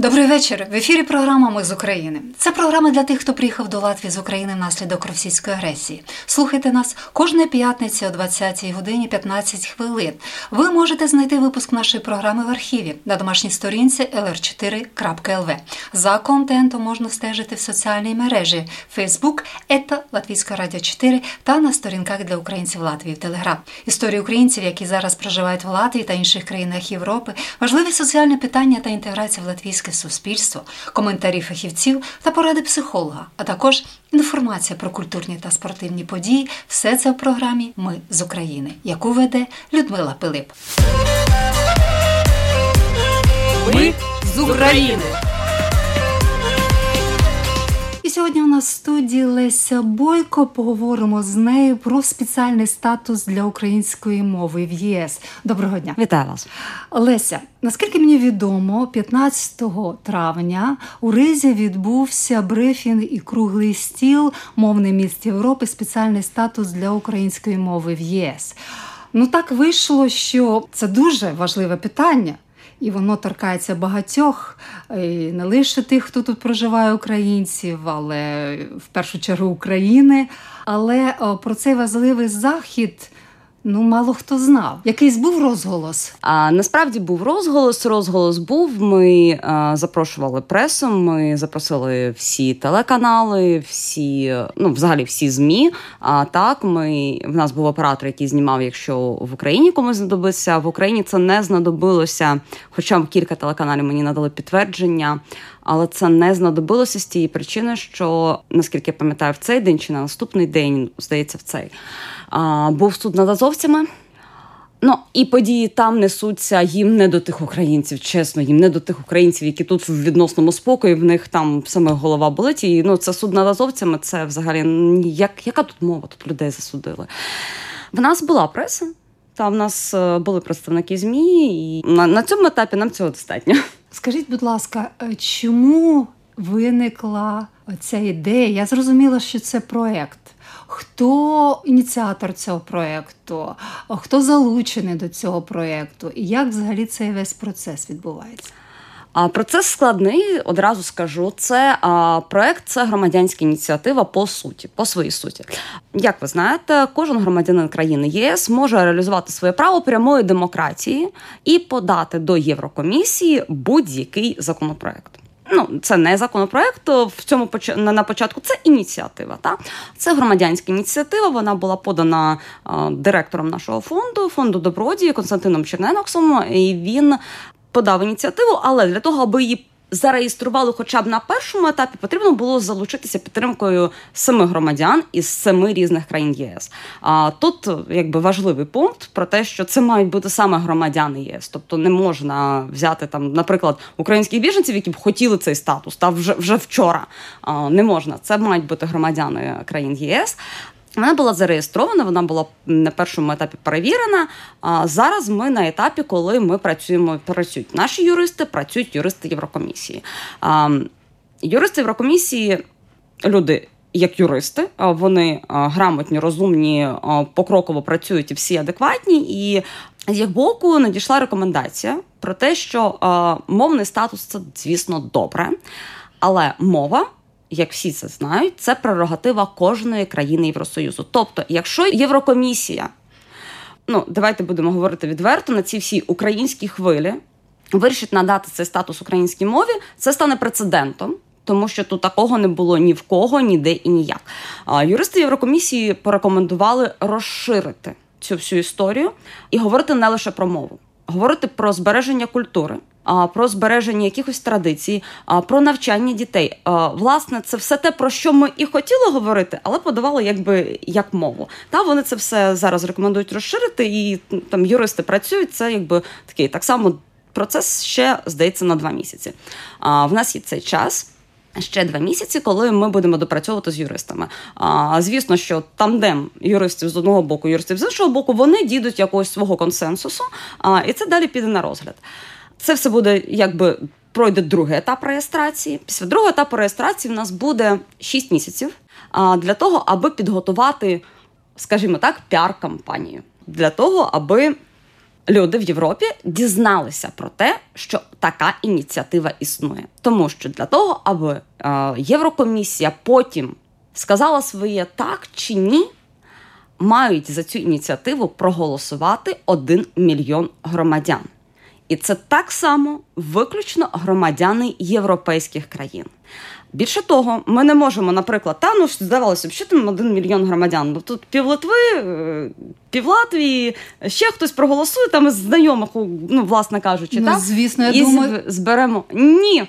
Добрий вечір. В ефірі програма Ми з України. Це програма для тих, хто приїхав до Латвії з України внаслідок російської агресії. Слухайте нас кожної п'ятниці о 20 годині 15 хвилин. Ви можете знайти випуск нашої програми в архіві на домашній сторінці lr4.lv. За контентом можна стежити в соціальній мережі Facebook, ета Латвійська Радіо 4 та на сторінках для українців Латвії в Телеграм. Історії українців, які зараз проживають в Латвії та інших країнах Європи, важливі соціальні питання та інтеграція в латвійське громадське суспільство, коментарі фахівців та поради психолога, а також інформація про культурні та спортивні події. Все це в програмі Ми з України, яку веде Людмила Пилип. Ми з України. Сьогодні у нас в студії Леся Бойко. Поговоримо з нею про спеціальний статус для української мови в ЄС. Доброго дня, вітаю вас, Леся. Наскільки мені відомо, 15 травня у Ризі відбувся брифінг і круглий стіл мовний міст Європи. Спеціальний статус для української мови в ЄС. Ну так вийшло, що це дуже важливе питання і воно торкається багатьох, і не лише тих, хто тут проживає українців, але в першу чергу України. Але про цей важливий захід. Ну, мало хто знав. Якийсь був розголос. А насправді був розголос. Розголос був. Ми а, запрошували пресу. Ми запросили всі телеканали, всі, ну взагалі всі змі. А так ми в нас був оператор, який знімав, якщо в Україні комусь знадобиться. В Україні це не знадобилося. Хоча кілька телеканалів мені надали підтвердження. Але це не знадобилося з тієї причини, що наскільки я пам'ятаю, в цей день чи на наступний день здається, в цей а, був суд над азовцями. Ну і події там несуться їм не до тих українців, чесно, їм не до тих українців, які тут в відносному спокої, в них там саме голова болить. І ну це суд над азовцями. Це взагалі як, яка тут мова? Тут людей засудили. В нас була преса, та в нас е, були представники ЗМІ, і на, на цьому етапі нам цього достатньо. Скажіть, будь ласка, е, чому виникла ця ідея? Я зрозуміла, що це проект. Хто ініціатор цього проєкту, хто залучений до цього проєкту, і як взагалі цей весь процес відбувається? А процес складний, одразу скажу. Це а, проект, це громадянська ініціатива по суті, по своїй суті. Як ви знаєте, кожен громадянин країни ЄС може реалізувати своє право прямої демократії і подати до Єврокомісії будь-який законопроект. Ну, це не законопроект в цьому на початку. Це ініціатива. Та це громадянська ініціатива. Вона була подана директором нашого фонду, фонду добродії Константином Черненоксом. І він подав ініціативу, але для того, аби її зареєстрували, хоча б на першому етапі, потрібно було залучитися підтримкою семи громадян із семи різних країн ЄС. А тут якби важливий пункт про те, що це мають бути саме громадяни ЄС, тобто не можна взяти там, наприклад, українських біженців, які б хотіли цей статус, та вже вже вчора. А, Не можна. Це мають бути громадяни країн ЄС. Вона була зареєстрована, вона була на першому етапі перевірена. А зараз ми на етапі, коли ми працюємо, працюють наші юристи, працюють юристи Єврокомісії. А, Юристи Єврокомісії, люди. Як юристи, вони грамотні, розумні, покроково працюють і всі адекватні. І з їх боку надійшла рекомендація про те, що мовний статус це, звісно, добре, але мова як всі це знають, це прерогатива кожної країни Євросоюзу. Тобто, якщо Єврокомісія, ну давайте будемо говорити відверто на ці всі українські хвилі, вирішить надати цей статус українській мові, це стане прецедентом. Тому що тут такого не було ні в кого, ніде і ніяк. Юристи Єврокомісії порекомендували розширити цю всю історію і говорити не лише про мову, говорити про збереження культури, про збереження якихось традицій, про навчання дітей. Власне, це все те, про що ми і хотіли говорити, але подавали якби як мову. Та вони це все зараз рекомендують розширити, і там юристи працюють. Це якби такий так само процес ще здається на два місяці. В нас є цей час. Ще два місяці, коли ми будемо допрацьовувати з юристами. А, Звісно, що тандем юристів з одного боку, юристів з іншого боку, вони дійдуть якогось свого консенсусу, а, і це далі піде на розгляд. Це все буде якби пройде другий етап реєстрації. Після другого етапу реєстрації в нас буде 6 місяців для того, аби підготувати, скажімо так, піар-кампанію для того, аби люди в Європі дізналися про те, що така ініціатива існує. Тому що для того, аби е, Єврокомісія потім сказала своє так чи ні, мають за цю ініціативу проголосувати один мільйон громадян. І це так само виключно громадяни європейських країн. Більше того, ми не можемо, наприклад, та ну здавалося б, що там один мільйон громадян. Ну тут пів Литви, е, пів Латвії, ще хтось проголосує там із знайомих, ну, власне кажучи, ну, так? звісно, я і думаю... зберемо. Ні.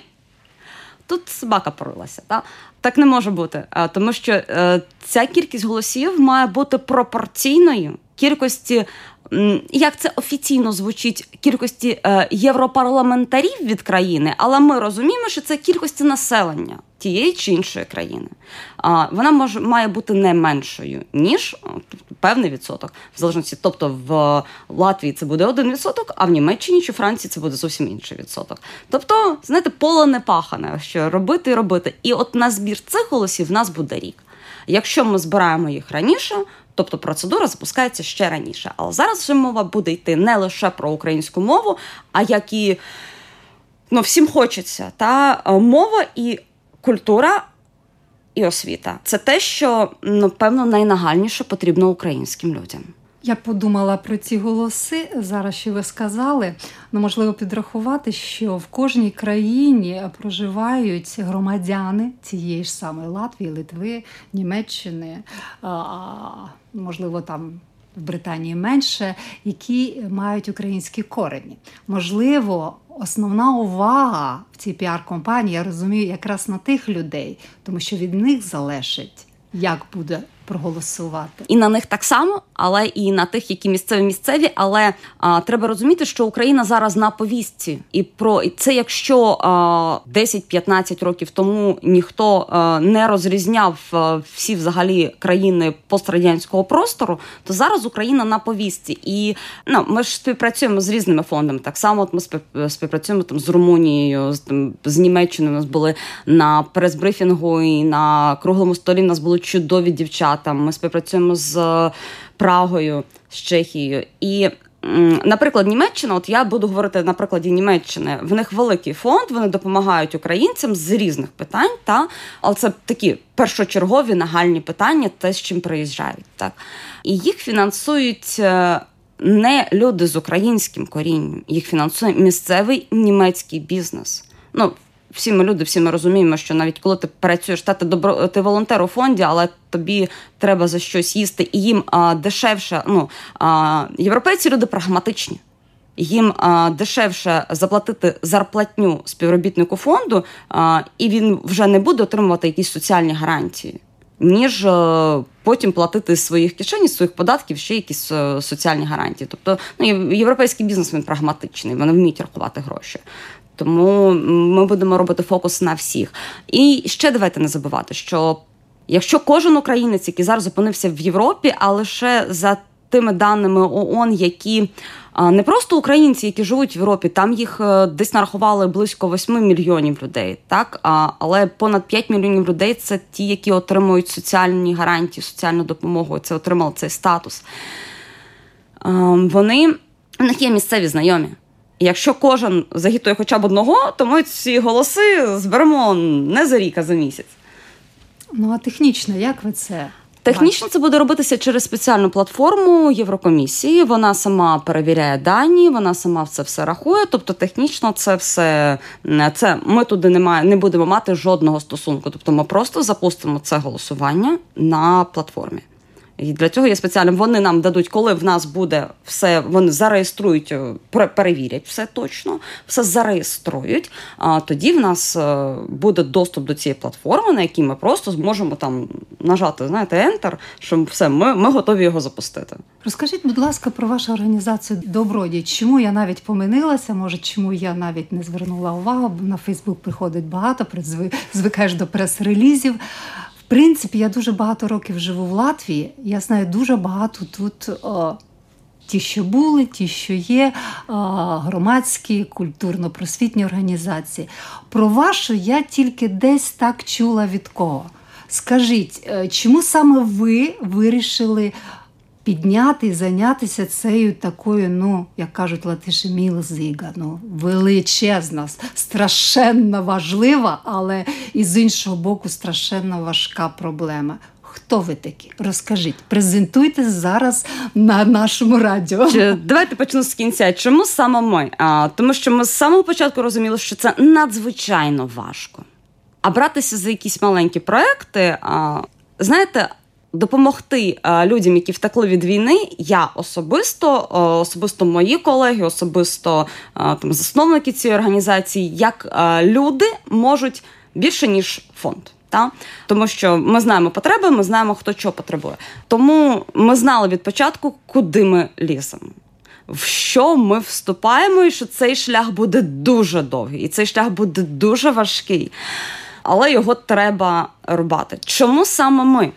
Тут собака порилася. Та? Так не може бути, тому що е, ця кількість голосів має бути пропорційною кількості як це офіційно звучить кількості е, європарламентарів від країни, але ми розуміємо, що це кількості населення тієї чи іншої країни. Вона може має бути не меншою, ніж певний відсоток, в залежності. Тобто в Латвії це буде один відсоток, а в Німеччині чи Франції це буде зовсім інший відсоток. Тобто, знаєте, поле не пахане, що робити і робити. І от на збір цих голосів в нас буде рік. Якщо ми збираємо їх раніше, Тобто процедура запускається ще раніше. Але зараз вже мова буде йти не лише про українську мову, а як і ну, всім хочеться. Та е, мова і культура і освіта це те, що напевно найнагальніше потрібно українським людям. Я подумала про ці голоси зараз, що ви сказали. Ну, можливо, підрахувати, що в кожній країні проживають громадяни цієї ж самої Латвії, Литви, Німеччини, можливо, там. В Британії менше, які мають українські корені. Можливо, основна увага в цій піар-компанії я розумію якраз на тих людей, тому що від них залежить, як буде проголосувати. І на них так само, але і на тих, які місцеві місцеві. Але а, треба розуміти, що Україна зараз на повістці, і про і це, якщо а, 10-15 років тому ніхто а, не розрізняв всі взагалі країни пострадянського простору, то зараз Україна на повістці. І ну, ми ж співпрацюємо з різними фондами. Так само от ми співпрацюємо там з Румунією, з там, з Німеччиною. У нас були на прес-брифінгу і на круглому столі. У нас були чудові дівчата там ми співпрацюємо з е, Прагою, з Чехією. І, наприклад, Німеччина, от я буду говорити на прикладі Німеччини, в них великий фонд, вони допомагають українцям з різних питань, та але це такі першочергові нагальні питання, те, з чим приїжджають. Так і їх фінансують. Е, не люди з українським корінням, їх фінансує місцевий німецький бізнес. Ну всі ми люди, всі ми розуміємо, що навіть коли ти працюєш, та ти добро ти волонтер у фонді, але тобі треба за щось їсти, і їм а, дешевше. Ну а, європейці люди прагматичні. Їм а, дешевше заплатити зарплатню співробітнику фонду, а, і він вже не буде отримувати якісь соціальні гарантії, ніж а, е, потім платити з своїх кишень, з своїх податків ще якісь е, соціальні гарантії. Тобто ну, європейський бізнес він прагматичний, вони вміють рахувати гроші. Тому ми будемо робити фокус на всіх. І ще давайте не забувати, що якщо кожен українець, який зараз опинився в Європі, а лише за тими даними ООН, які не просто українці, які живуть в Європі, там їх е, десь нарахували близько 8 мільйонів людей, так але понад 5 мільйонів людей це ті, які отримують соціальні гарантії, соціальну допомогу. Це отримали цей статус. Вони в них є місцеві знайомі якщо кожен загітує хоча б одного, то ми ці голоси зберемо не за рік, а за місяць. Ну а технічно, як ви це? Технічно це буде робитися через спеціальну платформу Єврокомісії. Вона сама перевіряє дані, вона сама це все рахує. Тобто, технічно це все це ми туди не має, не будемо мати жодного стосунку. Тобто, ми просто запустимо це голосування на платформі. І для цього є спеціально. Вони нам дадуть, коли в нас буде все, вони зареєструють, е, перевірять все точно, все зареєструють. А тоді в нас е, буде доступ до цієї платформи, на якій ми просто зможемо там нажати, знаєте, Enter, що все, ми, ми готові його запустити. Розкажіть, будь ласка, про вашу організацію Добродій. Чому я навіть поминилася? Може, чому я навіть не звернула увагу? На Фейсбук приходить багато, звикаєш до прес-релізів принципі, я дуже багато років живу в Латвії. Я знаю дуже багато тут о, ті, що були, ті, що є, громадські, культурно-просвітні організації. Про вашу я тільки десь так чула від кого. Скажіть, е, чому саме ви вирішили підняти і зайнятися цією такою, ну, як кажуть латиші, мілзига, ну, величезна, страшенно важлива, але і з іншого боку, страшенно важка проблема. Хто ви такі? Розкажіть, презентуйте зараз на нашому радіо. Давайте почну з кінця. Чому саме ми? А, Тому що ми з самого початку розуміли, що це надзвичайно важко. А братися за якісь маленькі проекти, а, знаєте, допомогти людям, які втекли від війни, я особисто, особисто мої колеги, особисто там засновники цієї організації, як люди можуть більше ніж фонд. Та? Тому що ми знаємо потреби, ми знаємо, хто чого потребує. Тому ми знали від початку, куди ми ліземо. В що ми вступаємо, і що цей шлях буде дуже довгий, і цей шлях буде дуже важкий, але його треба рубати. Чому саме ми?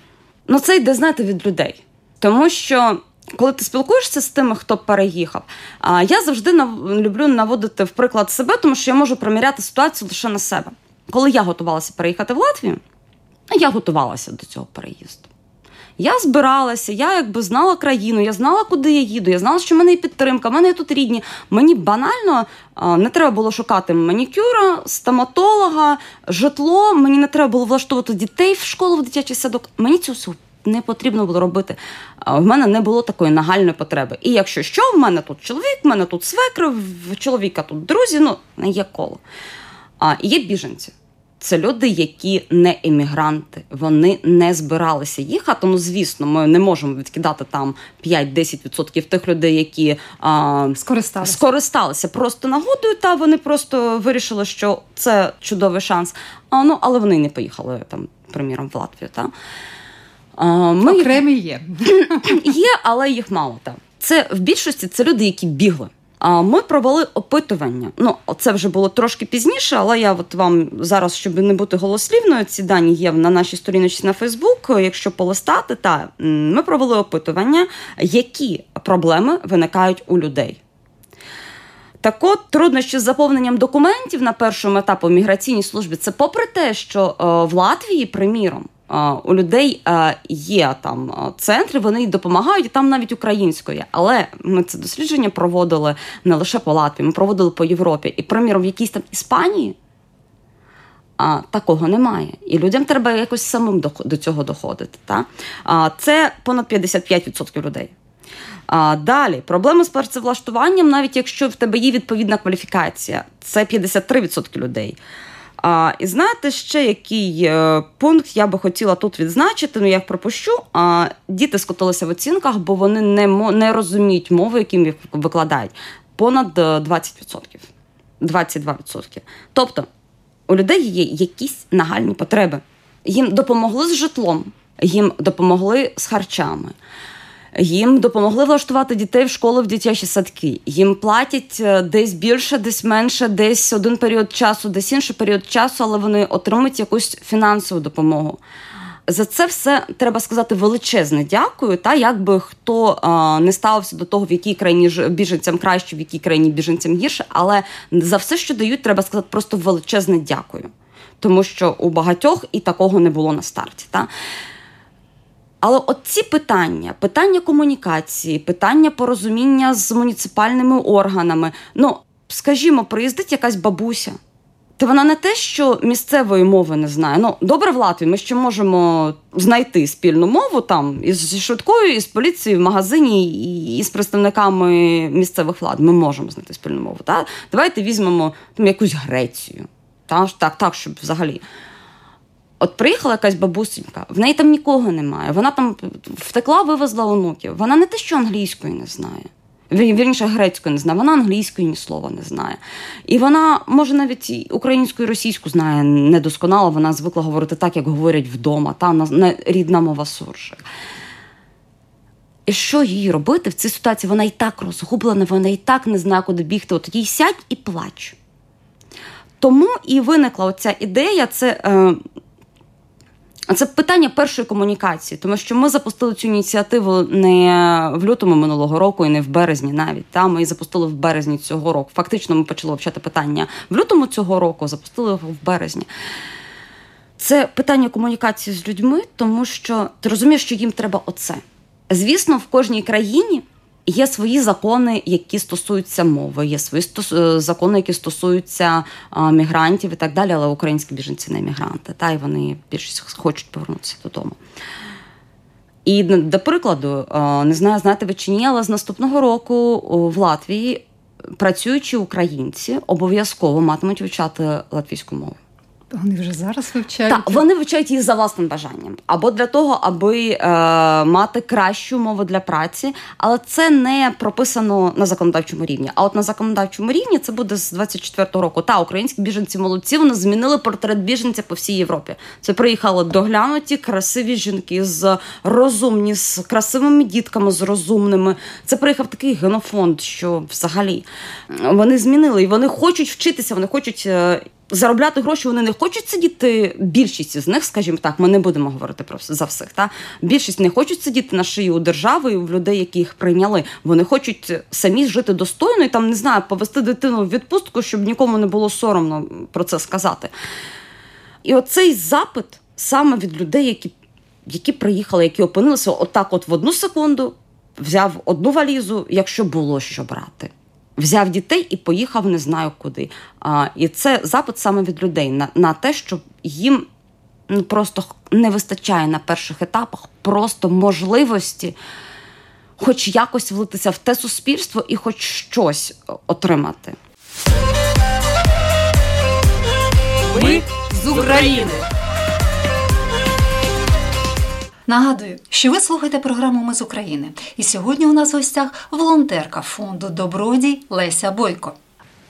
Ну, це йде, знати від людей. Тому що. Коли ти спілкуєшся з тими, хто переїхав, я завжди люблю наводити в приклад себе, тому що я можу приміряти ситуацію лише на себе коли я готувалася переїхати в Латвію, я готувалася до цього переїзду. Я збиралася, я якби знала країну, я знала, куди я їду. Я знала, що в мене є підтримка, в мене є тут рідні. Мені банально не треба було шукати манікюра, стоматолога, житло. Мені не треба було влаштовувати дітей в школу в дитячий садок. Мені цього всього не потрібно було робити. В мене не було такої нагальної потреби. І якщо що, в мене тут чоловік, в мене тут свекри, в чоловіка тут друзі, ну не є коло. А є біженці. Це люди, які не емігранти, вони не збиралися їхати. Ну, звісно, ми не можемо відкидати там 5-10% тих людей, які а, скористалися. скористалися просто нагодою, та вони просто вирішили, що це чудовий шанс. А, ну, Але вони не поїхали там, приміром, в Латвію. Та. А, ми Окремі є. Є, але їх мало. Та. Це в більшості це люди, які бігли. Ми провели опитування. Ну, це вже було трошки пізніше, але я от вам зараз, щоб не бути голослівною, ці дані є на нашій сторіночці на Фейсбук. Якщо полистати, та ми провели опитування, які проблеми виникають у людей. Так от труднощі з заповненням документів на першому етапу в міграційній службі це попри те, що в Латвії, приміром, у людей є там центри, вони допомагають, і там навіть українською. Але ми це дослідження проводили не лише по Латвії, ми проводили по Європі. І, приміром, в якійсь там Іспанії а, такого немає. І людям треба якось самим до, до цього доходити. Та? А, Це понад 55% людей. А, Далі проблеми з працевлаштуванням, навіть якщо в тебе є відповідна кваліфікація, це 53% людей. А, І знаєте, ще який е, пункт я би хотіла тут відзначити, ну я їх пропущу. А, Діти скотилися в оцінках, бо вони не не розуміють мови, яким їх викладають. Понад 20%. Е, 22%. Тобто у людей є якісь нагальні потреби. Їм допомогли з житлом, їм допомогли з харчами. Їм допомогли влаштувати дітей в школи в дитячі садки. Їм платять е, десь більше, десь менше, десь один період часу, десь інший період часу, але вони отримують якусь фінансову допомогу. За це все треба сказати величезне дякую. Та якби хто а, не ставився до того, в якій країні біженцям краще, в якій країні біженцям гірше, але за все, що дають, треба сказати просто величезне дякую. Тому що у багатьох і такого не було на старті. Та? Але от ці питання, питання комунікації, питання порозуміння з муніципальними органами. Ну, скажімо, приїздить якась бабуся. То вона не те, що місцевої мови не знає. Ну, добре в Латвії, ми ще можемо знайти спільну мову там із швидкою, із поліцією в магазині, і з представниками місцевих влад. Ми можемо знайти спільну мову. Та? Давайте візьмемо там, якусь Грецію. Та? Так, так, щоб взагалі. От приїхала якась бабусенька, в неї там нікого немає. Вона там втекла, вивезла онуків. Вона не те, що англійської не знає. Вірніше, грецької не знає, вона англійської ні слова не знає. І вона, може, навіть українську і російську знає недосконало, вона звикла говорити так, як говорять вдома, та на рідна мова суржик. І що їй робити в цій ситуації? Вона і так розгублена, вона і так не знає, куди бігти. От їй сядь і плач. Тому і виникла оця ідея, це. Е, Це питання першої комунікації, тому що ми запустили цю ініціативу не в лютому минулого року і не в березні навіть. Та Ми запустили в березні цього року. Фактично, ми почали вивчати питання в лютому цього року, запустили його в березні. Це питання комунікації з людьми, тому що ти розумієш, що їм треба оце. Звісно, в кожній країні. Є свої закони, які стосуються мови, є свої стос... Е, закони, які стосуються мігрантів і так далі, але українські біженці не мігранти, та й вони більшість хочуть повернутися додому. І до прикладу, не знаю, знаєте ви чи ні, але з наступного року в Латвії працюючі українці обов'язково матимуть вивчати латвійську мову. Вони вже зараз вивчають. Так, вони вивчають її за власним бажанням, або для того, аби е, мати кращу мову для праці, але це не прописано на законодавчому рівні. А от на законодавчому рівні це буде з 24-го року. Та українські біженці молодці вони змінили портрет біженця по всій Європі. Це приїхали доглянуті красиві жінки з розумні, з красивими дітками, з розумними. Це приїхав такий генофонд, що взагалі вони змінили і вони хочуть вчитися, вони хочуть. Заробляти гроші вони не хочуть сидіти. Більшість з них, скажімо так, ми не будемо говорити про за всіх. Та більшість не хочуть сидіти на шиї у держави і у людей, які їх прийняли. Вони хочуть самі жити достойно і там не знаю, повести дитину в відпустку, щоб нікому не було соромно про це сказати. І оцей запит саме від людей, які які приїхали, які опинилися отак, от в одну секунду, взяв одну валізу, якщо було що брати взяв дітей і поїхав не знаю куди. А, І це запит саме від людей на, на те, що їм ну, просто не вистачає на перших етапах просто можливості. Хоч якось влитися в те суспільство і хоч щось отримати. Ми з України. Нагадую, що ви слухаєте програму Ми з України. І сьогодні у нас в гостях волонтерка фонду Добродій Леся Бойко.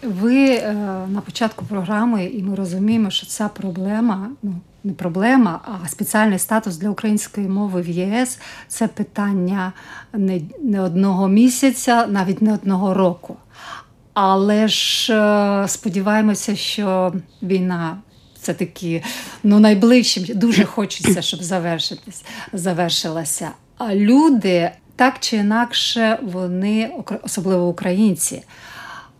Ви е, на початку програми, і ми розуміємо, що ця проблема ну не проблема, а спеціальний статус для української мови в ЄС це питання не, не одного місяця, навіть не одного року. Але ж е, сподіваємося, що війна це такі ну найближчим. Дуже хочеться, щоб завершитись, завершилася. А люди так чи інакше, вони, особливо українці,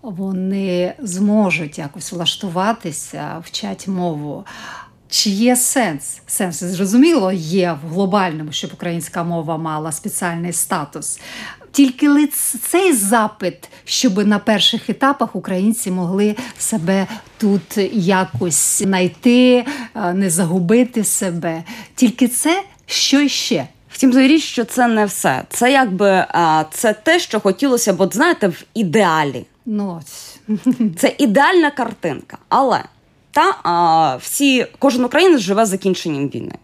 вони зможуть якось влаштуватися, вчать мову. Чи є сенс? Сенс зрозуміло є в глобальному, щоб українська мова мала спеціальний статус. Тільки цей запит, щоб на перших етапах українці могли себе тут якось знайти, не загубити себе. Тільки це що ще? Втім, річ, що це не все. Це якби це те, що хотілося б, от знаєте, в ідеалі. Ну, Це ідеальна картинка. Але та а, всі, кожен українець живе закінченням війни.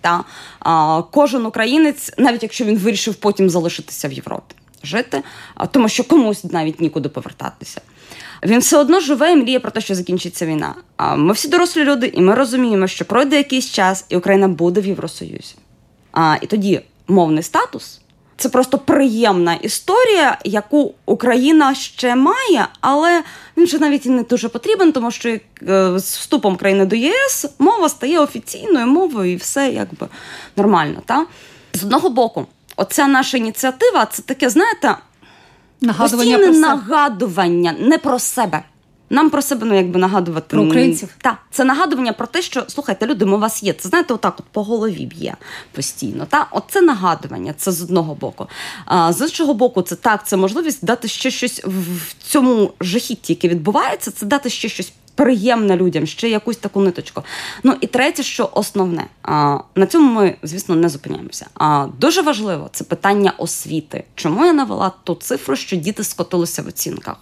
Та а, Кожен українець, навіть якщо він вирішив потім залишитися в Європі, жити, тому що комусь навіть нікуди повертатися. Він все одно живе і мріє про те, що закінчиться війна. А ми всі дорослі люди, і ми розуміємо, що пройде якийсь час, і Україна буде в Євросоюзі. А, І тоді мовний статус це просто приємна історія, яку Україна ще має, але він вже навіть і не дуже потрібен, тому що е, з вступом країни до єС мова стає офіційною мовою, і все якби нормально. Та? З одного боку, оця наша ініціатива це таке, знаєте, нагадування постійне про нагадування не про себе. Нам про себе ну якби нагадувати про українців. Так, це нагадування про те, що слухайте, люди, ми у вас є. Це знаєте, отак от по голові б'є постійно. Та оце нагадування, це з одного боку. А з іншого боку, це так, це можливість дати ще щось в цьому жахітті, яке відбувається, це дати ще щось. Приємне людям, ще якусь таку ниточку. Ну і третє, що основне, а, на цьому ми, звісно, не зупиняємося. А дуже важливо це питання освіти. Чому я навела ту цифру, що діти скотилися в оцінках?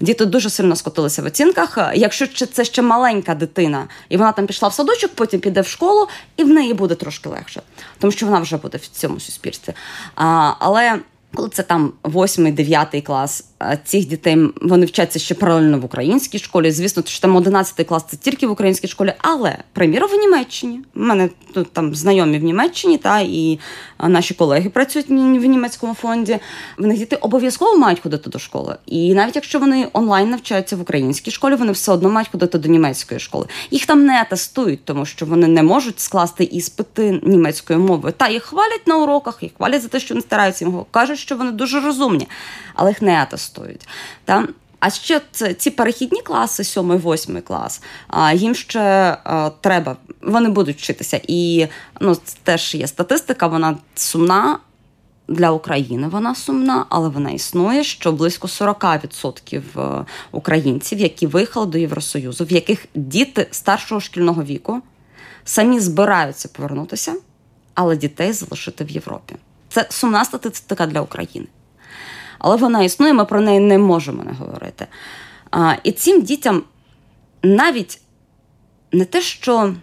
Діти дуже сильно скотилися в оцінках. Якщо це ще маленька дитина, і вона там пішла в садочок, потім піде в школу, і в неї буде трошки легше, тому що вона вже буде в цьому суспільстві. А, Але коли це там 8-9 клас, цих дітей вони вчаться ще паралельно в українській школі. Звісно, що там 11 клас це тільки в українській школі, але приміром в Німеччині. У мене тут там знайомі в Німеччині, та і наші колеги працюють в німецькому фонді. В них діти обов'язково мають ходити до школи. І навіть якщо вони онлайн навчаються в українській школі, вони все одно мають ходити до німецької школи. Їх там не тестують, тому що вони не можуть скласти іспити німецькою мовою. Та їх хвалять на уроках, їх хвалять за те, що вони стараються їм кажуть, що вони дуже розумні, але їх не атестують. Та? А ще це ці перехідні класи, 7-8 клас, їм ще треба, вони будуть вчитися. І ну, теж є статистика, вона сумна. Для України вона сумна, але вона існує, що близько 40% е, українців, які виїхали до Євросоюзу, в яких діти старшого шкільного віку самі збираються повернутися, але дітей залишити в Європі. Це сумна статистика для України. Але вона існує, ми про неї не можемо не говорити. А, І цим дітям навіть не те, що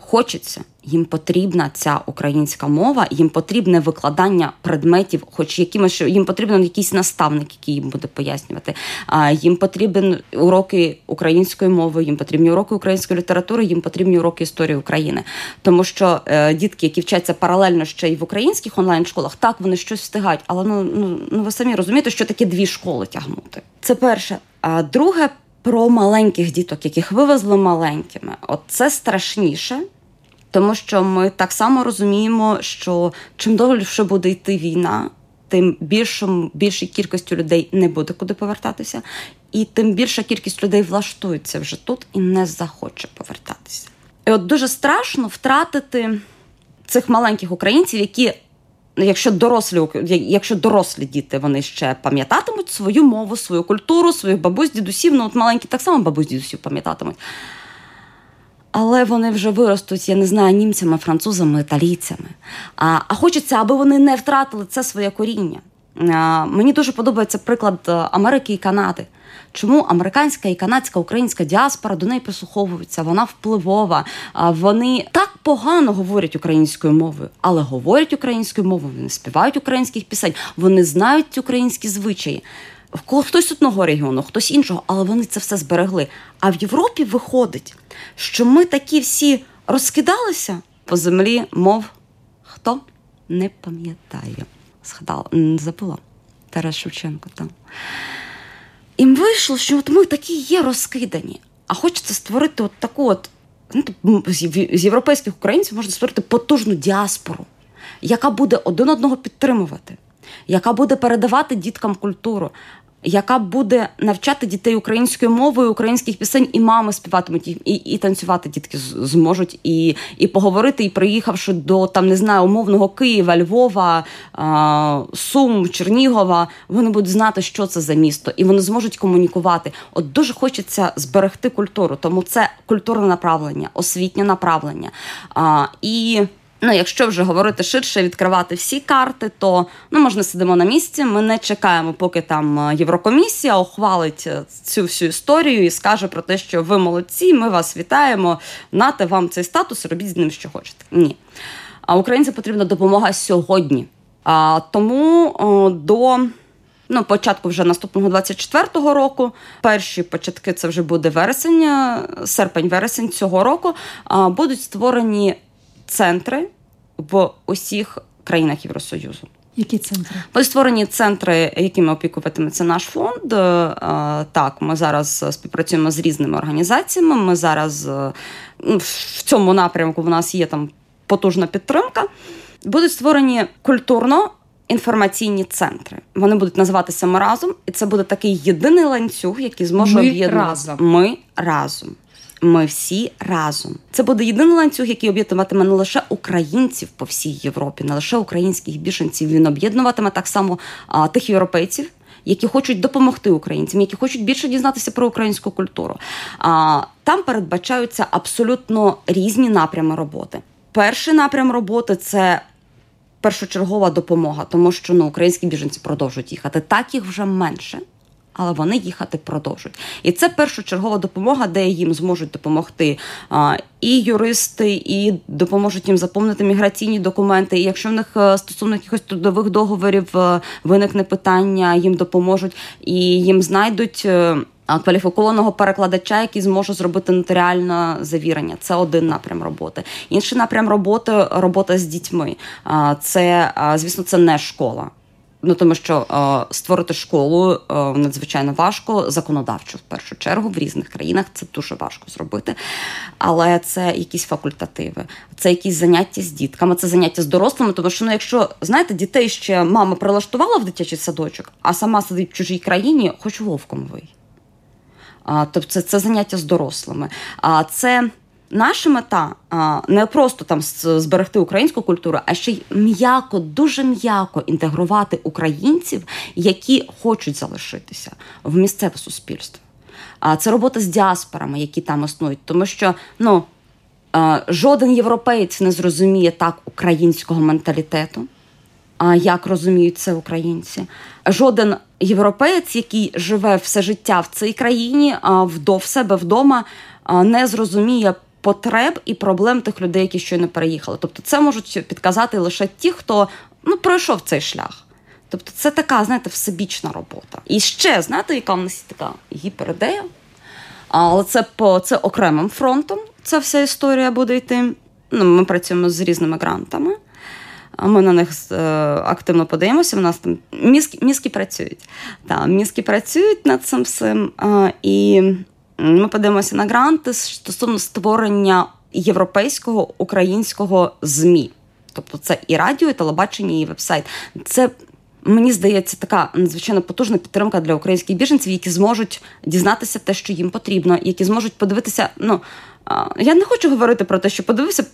хочеться, їм потрібна ця українська мова, їм потрібне викладання предметів, хоч якимось їм потрібен якийсь наставник, який їм буде пояснювати. А їм потрібен уроки української мови, їм потрібні уроки української літератури, їм потрібні уроки історії України. Тому що е, дітки, які вчаться паралельно ще й в українських онлайн-школах, так вони щось встигають, але ну ну ну ви самі розумієте, що таке дві школи тягнути. Це перше. А друге. Про маленьких діток, яких вивезли маленькими, от це страшніше, тому що ми так само розуміємо, що чим довше буде йти війна, тим більшим, більшій кількістю людей не буде куди повертатися, і тим більша кількість людей влаштується вже тут і не захоче повертатися. І от дуже страшно втратити цих маленьких українців, які. Якщо дорослі якщо дорослі діти вони ще пам'ятатимуть свою мову, свою культуру, своїх бабусь, дідусів, ну от маленькі так само бабусь, дідусів пам'ятатимуть але вони вже виростуть, я не знаю, німцями, французами, італійцями. А а хочеться, аби вони не втратили це своє коріння. А, Мені дуже подобається приклад е, Америки і Канади. Чому американська і канадська українська діаспора до неї прислуховуються? Вона впливова. Вони так погано говорять українською мовою, але говорять українською мовою, вони співають українських пісень, вони знають українські звичаї. Хтось одного регіону, хтось іншого, але вони це все зберегли. А в Європі виходить, що ми такі всі розкидалися по землі, мов хто не пам'ятаю. Згадала, забула Тарас Шевченко там. І вийшло, що от ми такі є розкидані, а хочеться створити от таку от. Ну, з європейських українців можна створити потужну діаспору, яка буде один одного підтримувати, яка буде передавати діткам культуру, яка буде навчати дітей українською мовою, українських пісень, і мами співатимуть і і, і танцювати дітки зможуть, і і поговорити, і приїхавши до там не знаю умовного Києва, Львова, Сум, Чернігова, вони будуть знати, що це за місто, і вони зможуть комунікувати. От дуже хочеться зберегти культуру, тому це культурне направлення, освітнє направлення. А, І Ну, якщо вже говорити ширше, відкривати всі карти, то ну ми ж сидимо на місці. Ми не чекаємо, поки там е, Єврокомісія ухвалить е, цю всю історію і скаже про те, що ви молодці, ми вас вітаємо. Нате вам цей статус, робіть з ним, що хочете. Ні. А українцям потрібна допомога сьогодні. А тому о, до ну, початку вже наступного 24-го року. Перші початки це вже буде вересень, е, серпень-вересень цього року. А, Будуть створені центри в усіх країнах Євросоюзу. Які центри? Були створені центри, якими опікуватиметься наш фонд. Е, так, ми зараз співпрацюємо з різними організаціями. Ми зараз е, ну, в цьому напрямку в нас є там потужна підтримка. Будуть створені культурно. Інформаційні центри вони будуть називатися ми разом, і це буде такий єдиний ланцюг, який зможе об'єднати Ми разом ми всі разом. Це буде єдиний ланцюг, який об'єднуватиме не лише українців по всій Європі, не лише українських біженців. Він об'єднуватиме так само а, тих європейців. Які хочуть допомогти українцям, які хочуть більше дізнатися про українську культуру, а там передбачаються абсолютно різні напрями роботи. Перший напрям роботи це першочергова допомога, тому що ну, українські біженці продовжують їхати. Так їх вже менше, але вони їхати продовжують. І це першочергова допомога, де їм зможуть допомогти а, і юристи, і допоможуть їм заповнити міграційні документи. І якщо в них е, стосовно якихось трудових договорів е, виникне питання, їм допоможуть і їм знайдуть. Е, кваліфікованого перекладача, який зможе зробити нотаріальне завірення. Це один напрям роботи. Інший напрям роботи робота з дітьми. Це, звісно, це не школа. Ну тому що е, створити школу е, надзвичайно важко, законодавчо в першу чергу в різних країнах це дуже важко зробити. Але це якісь факультативи, це якісь заняття з дітками, це заняття з дорослими. Тому що ну, якщо знаєте, дітей ще мама прилаштувала в дитячий садочок, а сама сидить в чужій країні, хоч вовком вий. Тобто це, це заняття з дорослими. А це наша мета не просто там зберегти українську культуру, а ще й м'яко, дуже м'яко інтегрувати українців, які хочуть залишитися в місцеве суспільство. А це робота з діаспорами, які там існують, тому що ну. Жоден європеєць не зрозуміє так українського менталітету, як розуміють це українці. Жоден європеєць, який живе все життя в цій країні, в себе вдома, не зрозуміє потреб і проблем тих людей, які щойно переїхали. Тобто, це можуть підказати лише ті, хто ну пройшов цей шлях. Тобто, це така, знаєте, всебічна робота. І ще, знаєте, яка в нас така гіперідея, але це по це окремим фронтом. Ця вся історія буде йти. Ну, Ми працюємо з різними грантами. Ми на них е, активно подаємося. У нас там мізки, мізки працюють. Так, мізки працюють над цим всім. І ми подивимося на гранти стосовно створення європейського українського ЗМІ. Тобто це і радіо, і телебачення, і вебсайт. Це мені здається така надзвичайно потужна підтримка для українських біженців, які зможуть дізнатися те, що їм потрібно, які зможуть подивитися. ну, я не хочу говорити про те, що подивився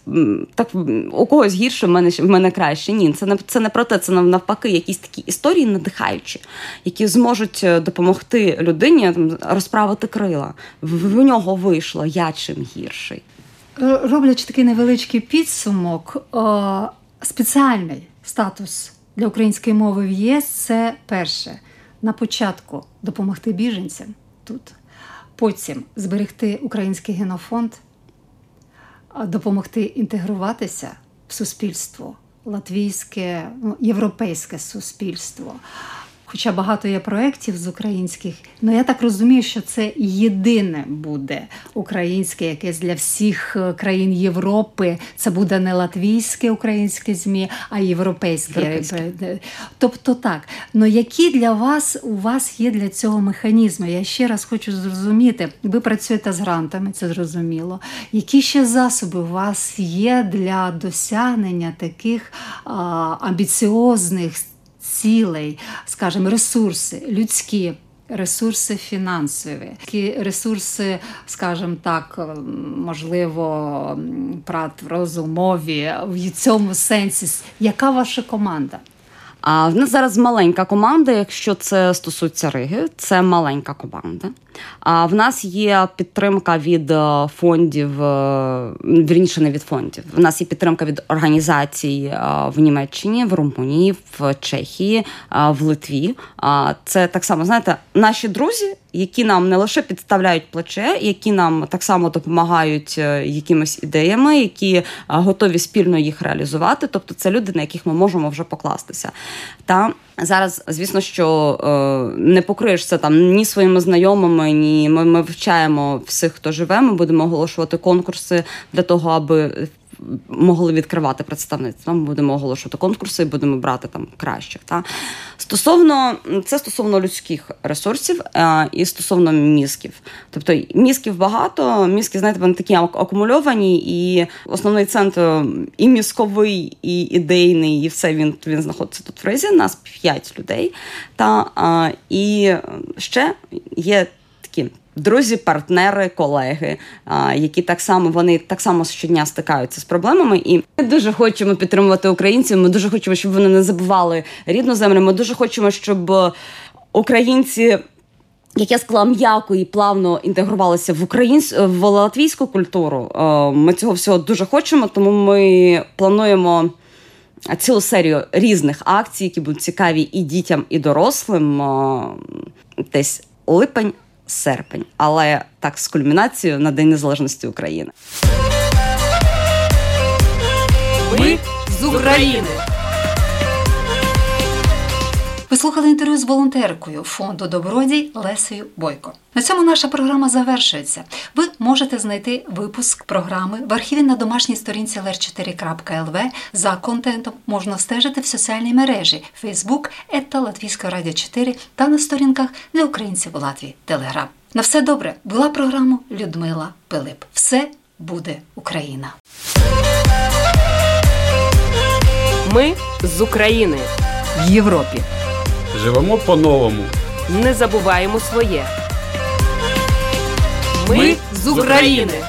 так у когось гірше, в мене в мене краще. Ні, це не це не про те, це навпаки, якісь такі історії надихаючі, які зможуть е, допомогти людині там, розправити крила. В, в нього вийшло я чим гірший. Роблячи такий невеличкий підсумок, спеціальний статус для української мови в ЄС це перше на початку допомогти біженцям тут. Потім зберегти український генофонд, допомогти інтегруватися в суспільство, латвійське, ну, європейське суспільство. Хоча багато є проєктів з українських, але я так розумію, що це єдине буде українське, якесь для всіх е, країн Європи. Це буде не латвійське українське змі, а європейське. європейське. Тобто так. Ну які для вас у вас є для цього механізми? Я ще раз хочу зрозуміти, ви працюєте з грантами, це зрозуміло. Які ще засоби у вас є для досягнення таких а, амбіціозних? Цілей, скажімо, ресурси людські. Ресурси фінансові, які ресурси, скажімо так, можливо, прат розумові в цьому сенсі. Яка ваша команда? А в нас зараз маленька команда. Якщо це стосується Риги, це маленька команда. А в нас є підтримка від е, фондів, е, вірніше не від фондів. В нас є підтримка від організацій е, в Німеччині, в Румунії, в Чехії, в Литві. Це так само, знаєте, наші друзі, які нам не лише підставляють плече, які нам так само допомагають якимись ідеями, які готові спільно їх реалізувати. Тобто, це люди, на яких ми можемо вже покластися. Та Зараз, звісно, що е, не покриєшся там ні своїми знайомими, ні ми, ми вивчаємо всіх, хто живе. Ми будемо оголошувати конкурси для того, аби могли відкривати представництво. Ми будемо оголошувати конкурси і будемо брати там кращих. Та стосовно це стосовно людських ресурсів е, і стосовно мізків. Тобто мізків багато, мізки, знаєте, вони такі акумульовані, і основний центр і мізковий, і ідейний, і все він він знаходиться тут в Ризі. Нас п'ять людей. Та е, і ще є такі друзі, партнери, колеги, які так само вони так само щодня стикаються з проблемами. І ми дуже хочемо підтримувати українців. Ми дуже хочемо, щоб вони не забували рідну землю. Ми дуже хочемо, щоб українці. Як я сказала, м'яко і плавно інтегрувалися в українсь... в латвійську культуру. Ми цього всього дуже хочемо, тому ми плануємо цілу серію різних акцій, які будуть цікаві і дітям, і дорослим. Десь липень, серпень, але так з кульмінацією на День Незалежності України. Ми з України. Ви слухали інтерв'ю з волонтеркою фонду Добродій Лесею Бойко. На цьому наша програма завершується. Ви можете знайти випуск програми в архіві на домашній сторінці ler4.lv. За контентом можна стежити в соціальній мережі Facebook, ета Латвійська Радіо 4 та на сторінках для українців у Латвії Телеграм. На все добре була програма Людмила Пилип. Все буде Україна. Ми з України. В Європі. Живемо по-новому. Не забуваємо своє. Ми з України.